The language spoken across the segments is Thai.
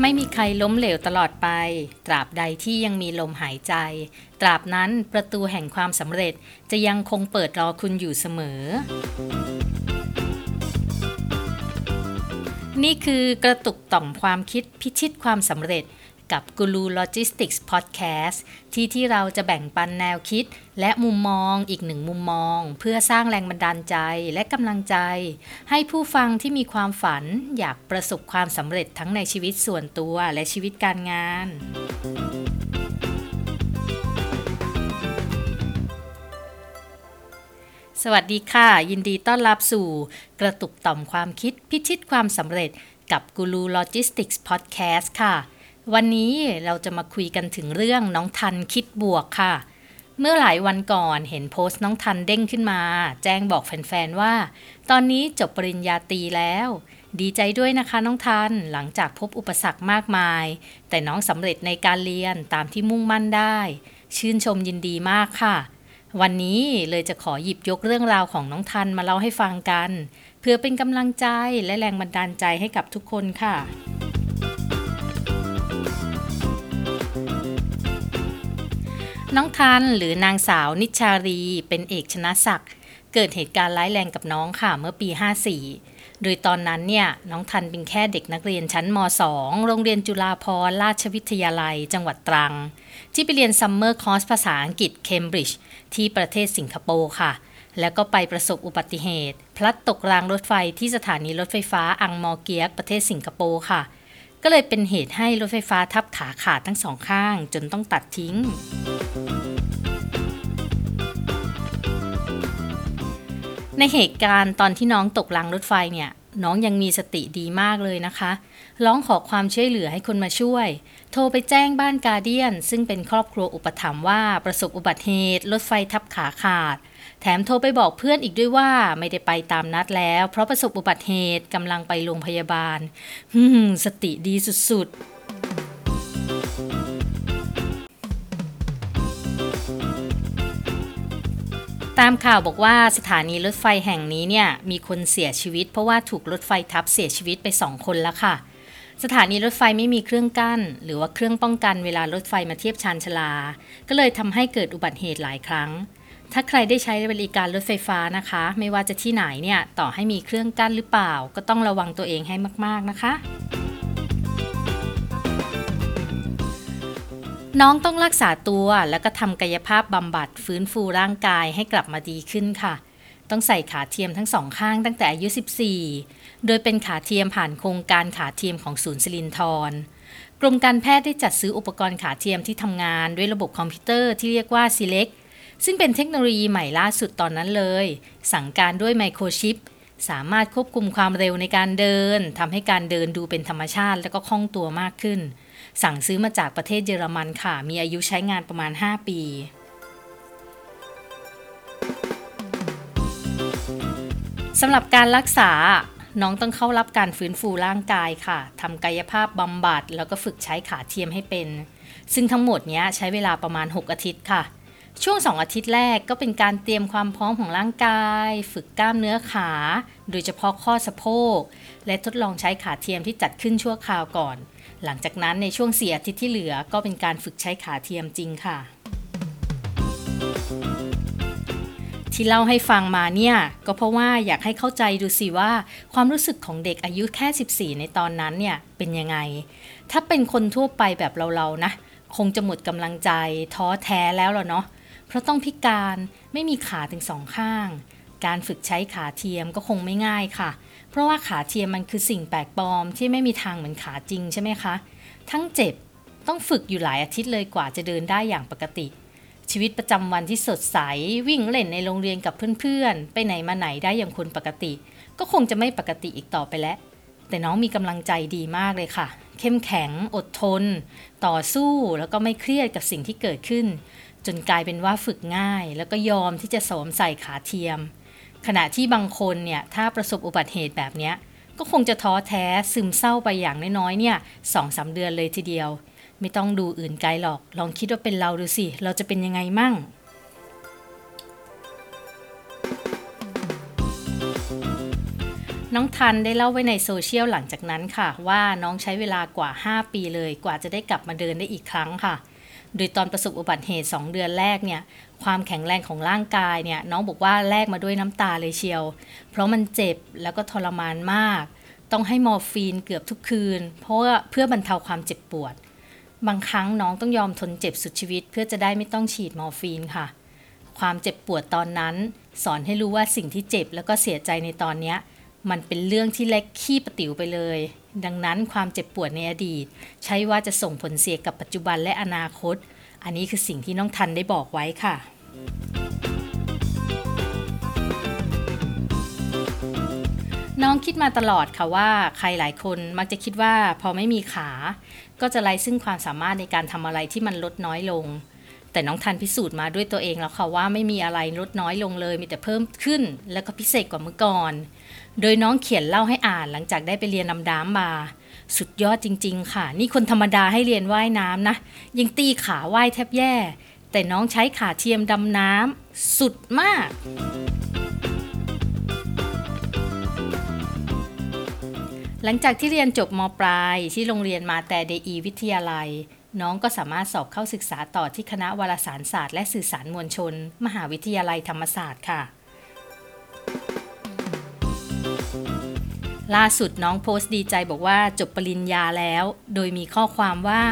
ไม่มีใครล้มเหลวตลอดไป ตราบใดที่ยังมีลมหายใจ ตราบนั้นประตูแห่งความสำเร็จจะยังคงเปิดรอคุณอยู่เสมอ นี่คือกระตุกต่อมความคิดพิชิตความสำเร็จ กับกูรูโลจิสติกส์พอดแคสต์ที่ที่เราจะแบ่งปันแนวคิด และมุมมองอีกหนึ่งมุมมอง เพื่อสร้างแรงบันดาลใจและกำลังใจ ให้ผู้ฟังที่มีความฝันอยากประสบความสำเร็จทั้งในชีวิตส่วนตัวและชีวิตการงานสวัสดีค่ะ ยินดีต้อนรับสู่ กระตุกต่อมความคิดพิชิตความสำเร็จกับกูรูโลจิสติกส์พอดแคสต์ค่ะ วันนี้เราจะมาคุยกันถึงเรื่องน้องธันย์คิดบวกค่ะ เมื่อหลายวันก่อนเห็นโพสต์น้องธันย์เด้งขึ้นมา แจ้งบอกแฟนๆว่า ตอนนี้จบปริญญาตรีแล้ว ดีใจด้วยนะคะน้องทันหลังจากพบอุปสรรคมากมาย แต่น้องสำเร็จในการเรียนตามที่มุ่งมั่นได้ ชื่นชมยินดีมากค่ะ วันนี้เลยจะขอหยิบยกเรื่องราวของน้องทันมาเล่าให้ฟังกัน เพื่อเป็นกำลังใจและแรงบันดาลใจให้กับทุกคนค่ะ น้องธันย์หรือนางสาวณิชชารีย์เป็นเอกชนะศักดิ์เกิดเหตุการณ์ร้ายแรงกับน้องค่ะเมื่อปี 54 โดยตอนนั้นเนี่ยน้องธันย์เป็นแค่เด็กนักเรียนชั้นม .2 โรงเรียนจุฬาภรราชวิทยาลัยจังหวัดตรัง ที่ไปเรียน summer course ภาษาอังกฤษเคมบริดจ์ที่ประเทศสิงคโปร์ค่ะ แล้วก็ไปประสบอุบัติเหตุ พลัดตกรางรถไฟที่สถานีรถไฟฟ้าอังมอเกียกประเทศสิงคโปร์ค่ะ ก็เลยเป็นเหตุให้รถไฟฟ้าทับขาขาดทั้งสองข้าง จนต้องตัดทิ้ง ในเหตุการณ์ตอนที่น้องตกรางรถไฟเนี่ยน้องยังมีสติดีมากเลยนะคะ ร้องขอความช่วยเหลือให้คนมาช่วย โทรไปแจ้งบ้านกาเดียน ซึ่งเป็นครอบครัวอุปถัมภ์ว่าประสบอุบัติเหตุ รถไฟทับขาขาด แถมโทรไปบอกเพื่อนอีกด้วยว่าไม่ได้ไปตามนัดแล้ว เพราะประสบอุบัติเหตุกำลังไปโรงพยาบาลฮึสติดีสุดๆ ตามข่าวบอกว่าสถานีรถไฟแห่งนี้เนี่ยมีคนเสียชีวิต เพราะว่าถูกรถไฟทับเสียชีวิตไปสองคนแล้วค่ะ สถานีรถไฟไม่มีเครื่องกั้น หรือว่าเครื่องป้องกันเวลารถไฟมาเทียบชานชลา ก็เลยทำให้เกิดอุบัติเหตุหลายครั้ง ถ้าใครได้ใช้บริการรถไฟฟ้านะคะ ไม่ว่าจะที่ไหนเนี่ยต่อให้มีเครื่องกั้นหรือเปล่า ก็ต้องระวังตัวเองให้มาก ๆนะคะ น้องต้องรักษาตัวแล้วก็ทำกายภาพบำบัดฟื้นฟูร่างกายให้กลับมาดีขึ้นค่ะ ต้องใส่ขาเทียมทั้งสองข้างตั้งแต่อายุ 14 โดยเป็นขาเทียมผ่านโครงการขาเทียมของศูนย์สิรินทรกรมการแพทย์ได้จัดซื้ออุปกรณ์ขาเทียมที่ทำงานด้วยระบบคอมพิวเตอร์ที่เรียกว่า Select ซึ่งเป็นเทคโนโลยีใหม่ล่าสุดตอนนั้นเลย สั่งการด้วยไมโครชิป สามารถควบคุมความเร็วในการเดินทำให้การเดินดูเป็นธรรมชาติและก็คล่องตัวมากขึ้น สั่งซื้อมาจากประเทศเยอรมันค่ะ มีอายุใช้งานประมาณ 5 ปีสำหรับการรักษาน้องต้องเข้ารับการฟื้นฟูร่างกายค่ะทำกายภาพบำบัดแล้วก็ฝึกใช้ขาเทียมให้เป็น ซึ่งทั้งหมดนี้ใช้เวลาประมาณ 6 อาทิตย์ค่ะ ช่วง 2 อาทิตย์แรกก็เป็นการเตรียมความพร้อมของร่างกาย ฝึกกล้ามเนื้อขา โดยเฉพาะข้อสะโพก และทดลองใช้ขาเทียมที่จัดขึ้นชั่วคราวก่อน หลังจากนั้นในช่วงเสียอาทิตย์ที่เหลือก็เป็นการฝึกใช้ขาเทียมจริงค่ะ ที่เล่าให้ฟังมาเนี่ย ก็เพราะว่าอยากให้เข้าใจดูสิว่า ความรู้สึกของเด็กอายุแค่ 14 ในตอนนั้นเนี่ยเป็นยังไง ถ้าเป็นคนทั่วไปแบบเราๆนะ คงจะหมดกำลังใจท้อแท้แล้วล่ะเนาะเพราะต้องพิการไม่มีขาถึงสองข้าง การฝึกใช้ขาเทียมก็คงไม่ง่ายค่ะ เพราะว่าขาเทียมมันคือสิ่งแปลกปลอมที่ไม่มีทางเหมือนขาจริงใช่ไหมคะ ทั้งเจ็บต้องฝึกอยู่หลายอาทิตย์เลยกว่าจะเดินได้อย่างปกติ ชีวิตประจำวันที่สดใส วิ่งเล่นในโรงเรียนกับเพื่อนๆ ไปไหนมาไหนได้อย่างคนปกติ ก็คงจะไม่ปกติอีกต่อไปแล้ว แต่น้องมีกำลังใจดีมากเลยค่ะ เข้มแข็ง อดทน ต่อสู้แล้วก็ไม่เครียดกับสิ่งที่เกิดขึ้นจนกลายเป็นว่าฝึกง่าย แล้วก็ยอมที่จะสวมใส่ขาเทียม ขณะที่บางคนเนี่ยถ้าประสบอุบัติเหตุแบบนี้ก็คงจะท้อแท้ซึมเศร้าไปอย่างน้อยๆเนี่ยสองสาเดือนเลยทีเดียว ไม่ต้องดูอื่นไกลหรอก ลองคิดว่าเป็นเราดูสิ เราจะเป็นยังไงมั่งน้องทันได้เล่าไว้ในโซเชียลหลังจากนั้นค่ะ ว่าน้องใช้เวลากว่า 5 ปีเลยกว่าจะได้กลับมาเดินได้อีกครั้งค่ะ โดยตอนประสบอุบัติเหตุ 2 เดือนแรกเนี่ย ความแข็งแรงของร่างกายเนี่ยน้องบอกว่าแลกมาด้วยน้ำตาเลยเชียว เพราะมันเจ็บแล้วก็ทรมานมาก ต้องให้มอร์ฟีนเกือบทุกคืน เพราะว่าเพื่อบรรเทาความเจ็บปวด บางครั้งน้องต้องยอมทนเจ็บสุดชีวิต เพื่อจะได้ไม่ต้องฉีดมอร์ฟีนค่ะ ความเจ็บปวดตอนนั้น สอนให้รู้ว่าสิ่งที่เจ็บแล้วก็เสียใจในตอนนี้มันเป็นเรื่องที่เล็กขี้ประติ๋วไปเลย ดังนั้นความเจ็บปวดในอดีต ใช่ว่าจะส่งผลเสียกับปัจจุบันและอนาคต อันนี้คือสิ่งที่น้องทันได้บอกไว้ค่ะ น้องคิดมาตลอดค่ะว่าใครหลายคนมักจะคิดว่าพอไม่มีขา ก็จะไร้ซึ่งความสามารถในการทำอะไรที่มันลดน้อยลง แต่น้องทันพิสูจน์มาด้วยตัวเองแล้วค่ะว่าไม่มีอะไรลดน้อยลงเลย มีแต่เพิ่มขึ้น แล้วก็พิเศษกว่าเมื่อก่อน โดยน้องเขียนเล่าให้อ่านหลังจากได้ไปเรียนนำน้ำมา สุดยอดจริง ๆ ค่ะ นี่คนธรรมดาให้เรียนว่ายน้ำนะ ยังตีขาว่ายแทบแย่ แต่น้องใช้ขาเทียมดำน้ำสุดมาก หลังจากที่เรียนจบมปลายที่โรงเรียนมาแต่เดอีวิทยาลัย น้องก็สามารถสอบเข้าศึกษาต่อที่คณะวารสารศาสตร์และสื่อสารมวลชน มหาวิทยาลัยธรรมศาสตร์ค่ะ ล่าสุดน้องโพสต์ดีใจบอกว่าจบปริญญาแล้ว โดยมีข้อความว่า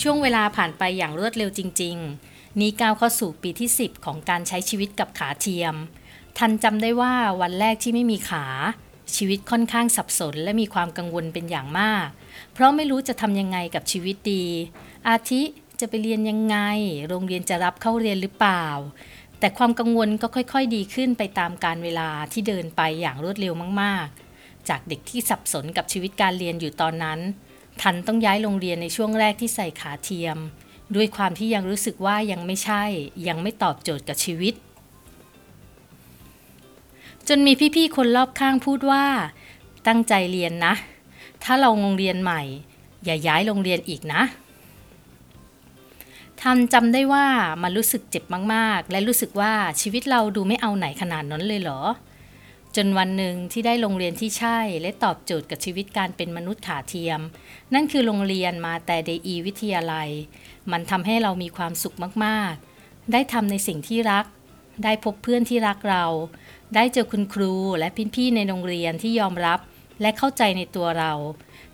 ช่วงเวลาผ่านไปอย่างรวดเร็วจริง ๆ นี้ก้าวเข้าสู่ปีที่ 10 ของการใช้ชีวิตกับขาเทียม ทันจำได้ว่าวันแรกที่ไม่มีขา ชีวิตค่อนข้างสับสนและมีความกังวลเป็นอย่างมาก เพราะไม่รู้จะทำยังไงกับชีวิตดี อาทิจะไปเรียนยังไง โรงเรียนจะรับเข้าเรียนหรือเปล่า แต่ความกังวลก็ค่อยๆดีขึ้นไปตามการเวลาที่เดินไปอย่างรวดเร็วมากๆ จากเด็กที่สับสนกับชีวิตการเรียนอยู่ตอนนั้น ทันต้องย้ายโรงเรียนในช่วงแรกที่ใส่ขาเทียม ด้วยความที่ยังรู้สึกว่ายังไม่ใช่ ยังไม่ตอบโจทย์กับชีวิต จนมีพี่ๆคนรอบข้างพูดว่า ตั้งใจเรียนนะ ถ้าเราโรงเรียนใหม่ อย่าย้ายโรงเรียนอีกนะ ทันจำได้ว่ามันรู้สึกเจ็บมากๆ และรู้สึกว่าชีวิตเราดูไม่เอาไหนขนาดนั้นเลยเหรอ จนวันหนึ่งที่ได้โรงเรียนที่ใช่และตอบโจทย์กับชีวิตการเป็นมนุษย์ขาเทียม นั่นคือโรงเรียนมาแต่เดอีวิทยาลัย มันทำให้เรามีความสุขมากๆ ได้ทำในสิ่งที่รัก ได้พบเพื่อนที่รักเรา ได้เจอคุณครูและพี่ๆในโรงเรียนที่ยอมรับ และเข้าใจในตัวเรา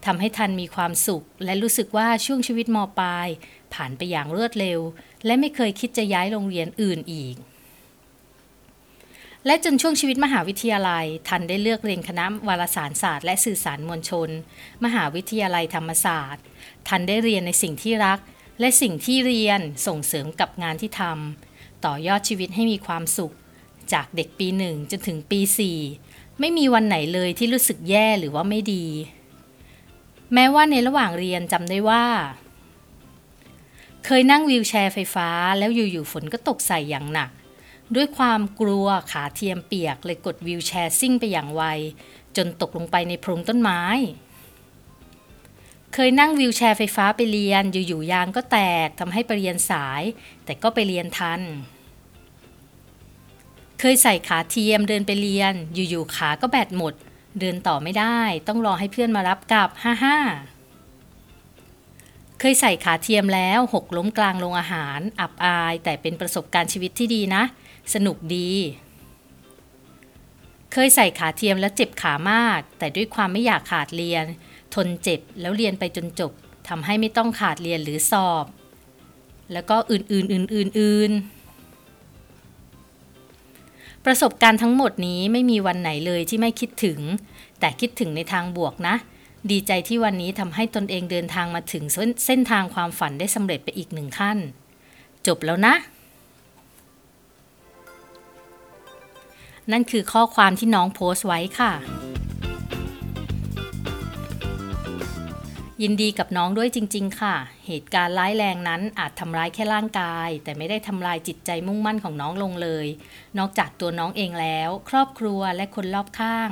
ทำให้ทันมีความสุข และรู้สึกว่าช่วงชีวิตมปลาย ผ่านไปอย่างรวดเร็ว และไม่เคยคิดจะย้ายโรงเรียนอื่นอีก และจนช่วงชีวิตมหาวิทยาลัย ทันได้เลือกเรียนคณะวารสารศาสตร์ และสื่อสารมวลชน มหาวิทยาลัยธรรมศาสตร์ ทันได้เรียนในสิ่งที่รัก และสิ่งที่เรียนส่งเสริมกับงานที่ทำต่อยอดชีวิตให้มีความสุข จากเด็กปีหนึ่งจนถึงปีสี่ไม่มีวันไหนเลยที่รู้สึกแย่หรือว่าไม่ดี แม้ว่าในระหว่างเรียนจำได้ว่า เคยนั่งวีลแชร์ไฟฟ้าแล้วอยู่ๆฝนก็ตกใส่อย่างหนัก ด้วยความกลัวขาเทียมเปียกเลยกดวีลแชร์ซิ่งไปอย่างไว จนตกลงไปในโพรงต้นไม้ เคยนั่งวีลแชร์ไฟฟ้าไปเรียนอยู่ๆยางก็แตกทำให้ไปเรียนสาย แต่ก็ไปเรียนทันเคยใส่ขาเทียมเดินไปเรียน อยู่ๆขาก็แบตหมด เดินต่อไม่ได้ต้องรอให้เพื่อนมารับกลับฮ่าฮ่าเคยใส่ขาเทียมแล้วหกล้มกลางโรงอาหาร อับอาย แต่เป็นประสบการณ์ชีวิตที่ดีนะ สนุกดี เคยใส่ขาเทียมแล้วเจ็บขามาก แต่ด้วยความไม่อยากขาดเรียน ทนเจ็บแล้วเรียนไปจนจบทำให้ไม่ต้องขาดเรียนหรือสอบ แล้วก็อื่นๆอื่นๆ ประสบการณ์ทั้งหมดนี้ไม่มีวันไหนเลยที่ไม่คิดถึง แต่คิดถึงในทางบวกนะ ดีใจที่วันนี้ทำให้ตนเองเดินทางมาถึงเส้นทางความฝันได้สำเร็จไปอีกหนึ่งขั้น จบแล้วนะ นั่นคือข้อความที่น้องโพสต์ไว้ค่ะ ยินดีกับน้องด้วยจริง ๆ ค่ะ เหตุการณ์ร้ายแรงนั้นอาจทำร้ายแค่ร่างกาย แต่ไม่ได้ทำลายจิตใจมุ่งมั่นของน้องลงเลย นอกจากตัวน้องเองแล้ว ครอบครัวและคนรอบข้าง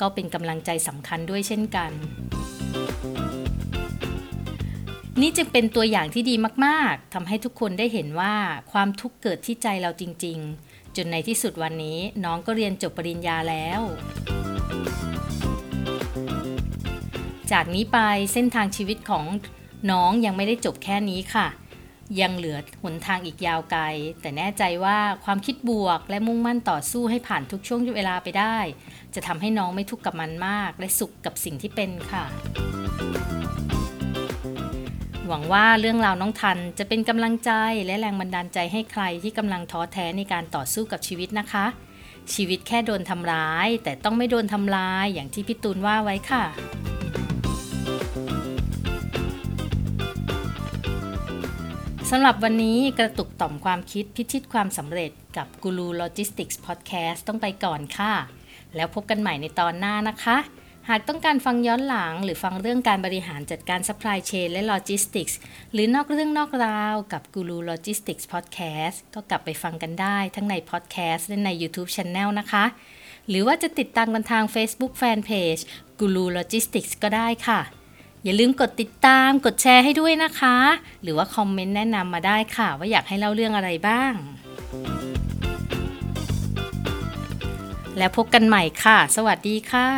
ก็เป็นกำลังใจสำคัญด้วยเช่นกัน นี่จึงเป็นตัวอย่างที่ดีมากๆทำให้ทุกคนได้เห็นว่าความทุกข์เกิดที่ใจเราจริง ๆ จนในที่สุดวันนี้น้องก็เรียนจบปริญญาแล้ว จากนี้ไปเส้นทางชีวิตของน้องยังไม่ได้จบแค่นี้ค่ะ ยังเหลือหนทางอีกยาวไกล แต่แน่ใจว่าความคิดบวกและมุ่งมั่นต่อสู้ให้ผ่านทุกช่วงเวลาไปได้ จะทำให้น้องไม่ทุกข์กับมันมาก และสุขกับสิ่งที่เป็นค่ะ หวังว่าเรื่องราวน้องธันย์จะเป็นกำลังใจและแรงบันดาลใจให้ใครที่กำลังท้อแท้ในการต่อสู้กับชีวิตนะคะ ชีวิตแค่โดนทำร้าย แต่ต้องไม่โดนทำลายอย่างที่พี่ตูนว่าไว้ค่ะสำหรับวันนี้กระตุกต่อมความคิดพิชิตความสำเร็จกับกูรูโลจิสติกส์พอดแคสต์ต้องไปก่อนค่ะ แล้วพบกันใหม่ในตอนหน้านะคะ หากต้องการฟังย้อนหลัง หรือฟังเรื่องการบริหารจัดการ supply chain และ logistics หรือนอกเรื่องนอกราวกับ Guru Logistics Podcast ก็กลับไปฟังกันได้ทั้งใน podcast และใน YouTube Channel นะคะ หรือว่าจะติดตามกันทาง Facebook Fanpage Guru Logistics ก็ได้ค่ะ อย่าลืมกดติดตาม กดแชร์ให้ด้วยนะคะ หรือว่าคอมเมนต์แนะนำมาได้ค่ะ ว่าอยากให้เล่าเรื่องอะไรบ้าง แล้วพบกันใหม่ค่ะ สวัสดีค่ะ